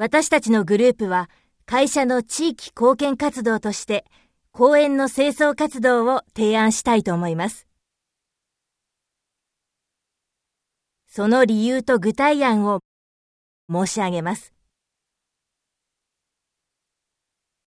私たちのグループは会社の地域貢献活動として公園の清掃活動を提案したいと思います。その理由と具体案を申し上げます。